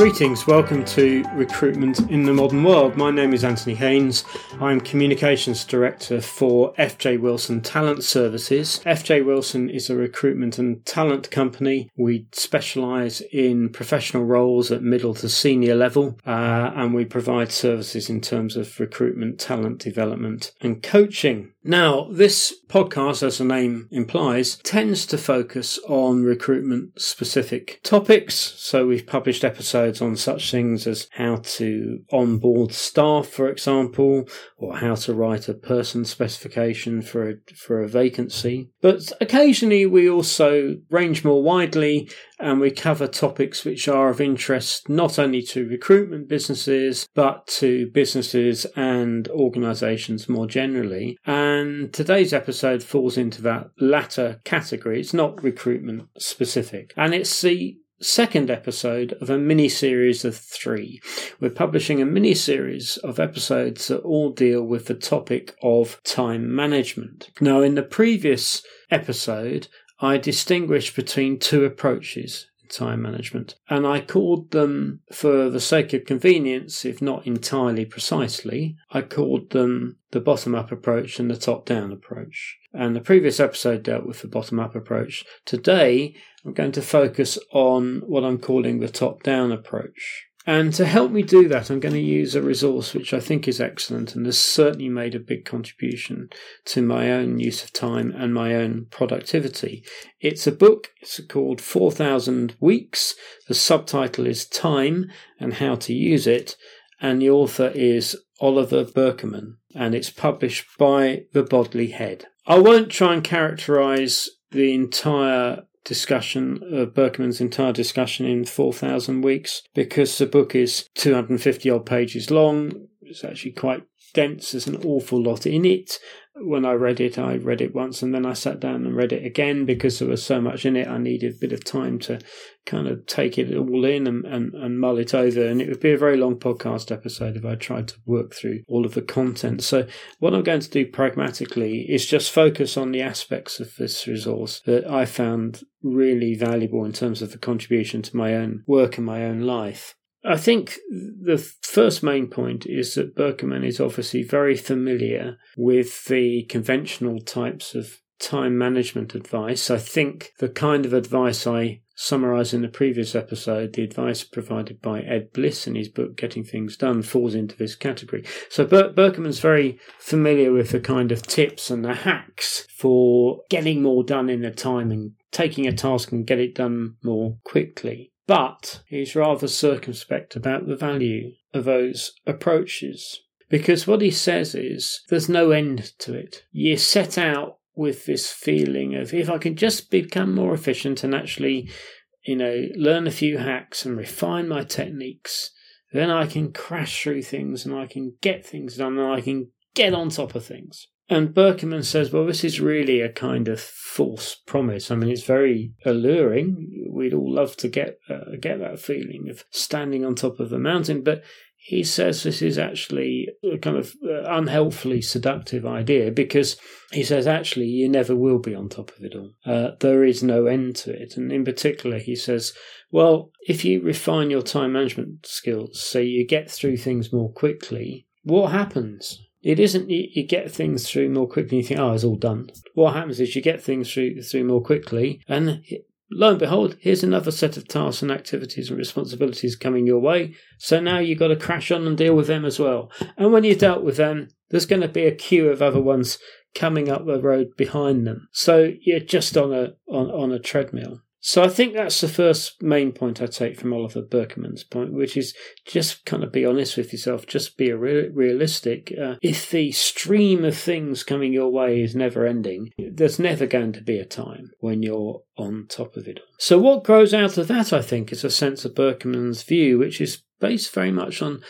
Greetings, welcome to Recruitment in the Modern World. My name is Anthony Haynes. I'm Communications Director for FJ Wilson Talent Services. FJ Wilson is a recruitment and talent company. We specialise in professional roles at middle to senior level, uh, and we provide services in terms of recruitment, talent development, and coaching. Now, this podcast, as the name implies, tends to focus on recruitment specific topics. So we've published episodes on such things as how to onboard staff, for example, or how to write a person specification for a, for a vacancy. But occasionally we also range more widely and we cover topics which are of interest not only to recruitment businesses, but to businesses and organizations more generally. And today's episode falls into that latter category. It's not recruitment specific. And it's the second episode of a mini series of three. We're publishing a mini series of episodes that all deal with the topic of time management. Now, in the previous episode, I distinguished between two approaches time management, and I called them, for the sake of convenience, if not entirely precisely, I called them the bottom up approach and the top down approach. And the previous episode dealt with the bottom up approach. Today, I'm going to focus on what I'm calling the top down approach. And to help me do that, I'm going to use a resource which I think is excellent and has certainly made a big contribution to my own use of time and my own productivity. It's a book, it's called 4000 Weeks. The subtitle is Time and How to Use It, and the author is Oliver Burkeman, and it's published by The Bodley Head. I won't try and characterize the entire discussion of Burkeman's entire discussion in 4,000 weeks because the book is 250 odd pages long. It's actually quite dense. There's an awful lot in it. When I read it, I read it once and then I sat down and read it again because there was so much in it. I needed a bit of time to kind of take it all in and, and, and mull it over. And it would be a very long podcast episode if I tried to work through all of the content. So, what I'm going to do pragmatically is just focus on the aspects of this resource that I found really valuable in terms of the contribution to my own work and my own life. I think the first main point is that Burkeman is obviously very familiar with the conventional types of time management advice. I think the kind of advice I summarised in the previous episode, the advice provided by Ed Bliss in his book Getting Things Done, falls into this category. So Ber- Burkeman's very familiar with the kind of tips and the hacks for getting more done in the time and taking a task and get it done more quickly but he's rather circumspect about the value of those approaches. Because what he says is there's no end to it. You set out with this feeling of if I can just become more efficient and actually, you know, learn a few hacks and refine my techniques, then I can crash through things and I can get things done and I can get on top of things. And Burkeman says, well, this is really a kind of false promise. I mean, it's very alluring. We'd all love to get uh, get that feeling of standing on top of a mountain, but he says this is actually a kind of uh, unhelpfully seductive idea because he says actually you never will be on top of it all. Uh, there is no end to it. And in particular, he says, well, if you refine your time management skills so you get through things more quickly, what happens? It isn't you, get things through more quickly you think, oh, it's all done. What happens is you get things through through more quickly and lo and behold, here's another set of tasks and activities and responsibilities coming your way. So now you've got to crash on and deal with them as well. And when you've dealt with them, there's going to be a queue of other ones coming up the road behind them. So you're just on a on, on a treadmill. So I think that's the first main point I take from Oliver Burkeman's point, which is just kind of be honest with yourself, just be re- realistic. Uh, if the stream of things coming your way is never ending, there's never going to be a time when you're on top of it. So what grows out of that, I think, is a sense of Burkeman's view, which is based very much on,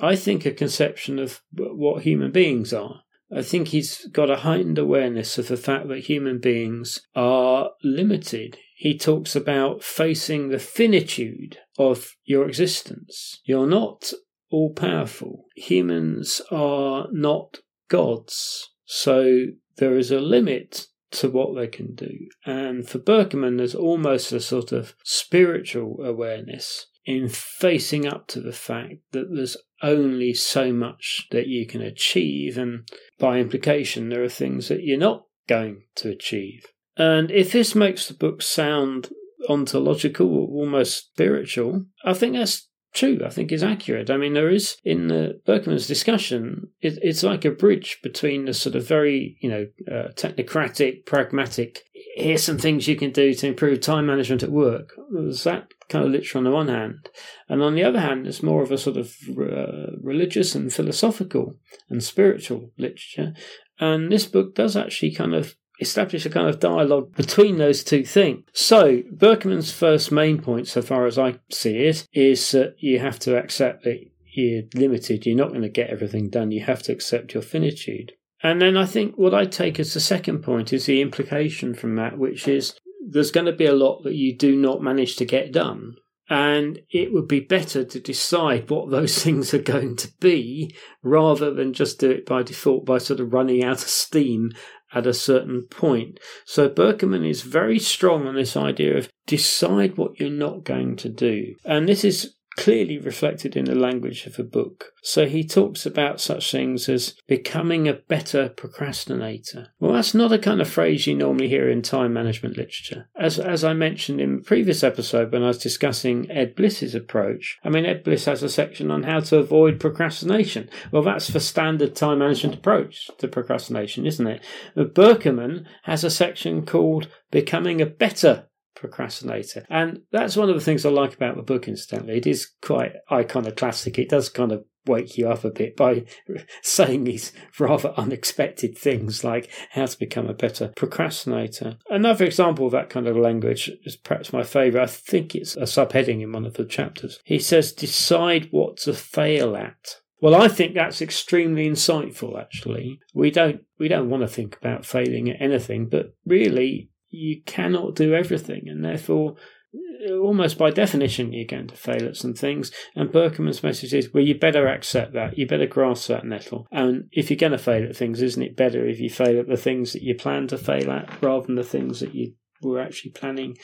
I think, a conception of what human beings are. I think he's got a heightened awareness of the fact that human beings are limited he talks about facing the finitude of your existence. You're not all powerful. Humans are not gods. So there is a limit to what they can do. And for Burkeman, there's almost a sort of spiritual awareness in facing up to the fact that there's only so much that you can achieve, and by implication, there are things that you're not going to achieve. And if this makes the book sound ontological almost spiritual, I think that's true, I think is accurate. I mean, there is in the Burkeman's discussion, it, it's like a bridge between the sort of very, you know, uh, technocratic, pragmatic, here's some things you can do to improve time management at work. There's that kind of literature on the one hand. And on the other hand, there's more of a sort of uh, religious and philosophical and spiritual literature. And this book does actually kind of establish a kind of dialogue between those two things. So, Burkeman's first main point, so far as I see it, is that you have to accept that you're limited, you're not going to get everything done, you have to accept your finitude. And then I think what I take as the second point is the implication from that, which is there's going to be a lot that you do not manage to get done. And it would be better to decide what those things are going to be rather than just do it by default by sort of running out of steam at a certain point. So Burkeman is very strong on this idea of decide what you're not going to do. And this is clearly reflected in the language of the book. So he talks about such things as becoming a better procrastinator. Well, that's not a kind of phrase you normally hear in time management literature. As, as I mentioned in the previous episode when I was discussing Ed Bliss's approach, I mean, Ed Bliss has a section on how to avoid procrastination. Well, that's for standard time management approach to procrastination, isn't it? But Burkeman has a section called becoming a better procrastinator. And that's one of the things I like about the book, incidentally. It is quite iconoclastic. It does kind of wake you up a bit by saying these rather unexpected things like how to become a better procrastinator. Another example of that kind of language is perhaps my favourite. I think it's a subheading in one of the chapters. He says, decide what to fail at. Well, I think that's extremely insightful. Actually, we don't we don't want to think about failing at anything, but really, you cannot do everything, and therefore, uh, almost by definition, you're going to fail at some things. And Burkeman's message is, well, you better accept that. You better grasp that nettle. And if you're going to fail at things, isn't it better if you fail at the things that you plan to fail at rather than the things that you were actually planning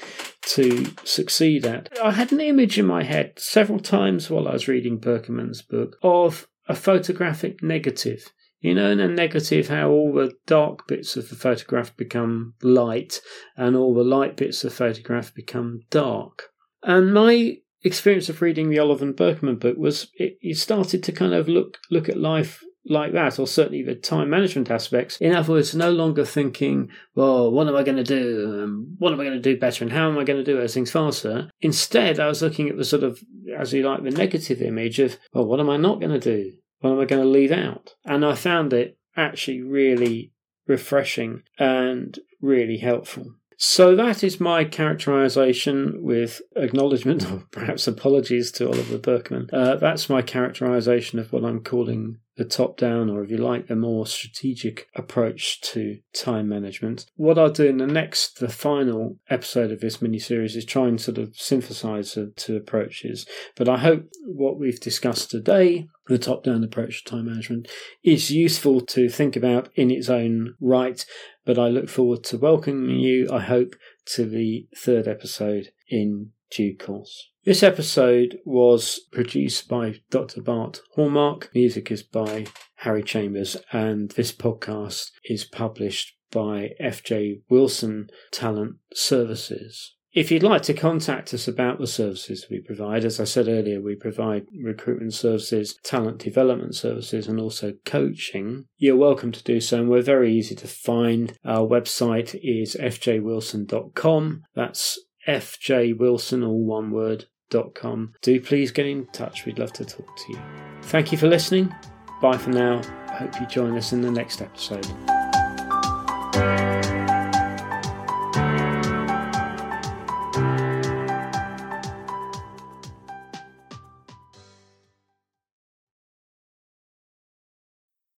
to succeed at? I had an image in my head several times while I was reading Burkeman's book of a photographic negative you know, in a negative, how all the dark bits of the photograph become light and all the light bits of the photograph become dark. And my experience of reading the Oliver and Burkeman book was it, it started to kind of look look at life like that, or certainly the time management aspects. In other words, no longer thinking, well, what am I going to do? Um, what am I going to do better? And how am I going to do those things faster? Instead, I was looking at the sort of, as you like, the negative image of, well, what am I not going to do? What am I going to leave out? And I found it actually really refreshing and really helpful. So that is my characterization with acknowledgement or perhaps apologies to Oliver Burkeman. Uh, that's my characterization of what I'm calling the top down, or if you like, a more strategic approach to time management. What I'll do in the next, the final episode of this mini series is try and sort of synthesize the two approaches. But I hope what we've discussed today, the top down approach to time management, is useful to think about in its own right. But I look forward to welcoming you, I hope, to the third episode in due course. This episode was produced by Dr. Bart Hallmark. Music is by Harry Chambers, and this podcast is published by FJ Wilson Talent Services. If you'd like to contact us about the services we provide, as I said earlier, we provide recruitment services, talent development services, and also coaching. You're welcome to do so, and we're very easy to find. Our website is fjwilson.com. That's FJ Wilson, all one word, com. Do please get in touch. We'd love to talk to you. Thank you for listening. Bye for now. I hope you join us in the next episode.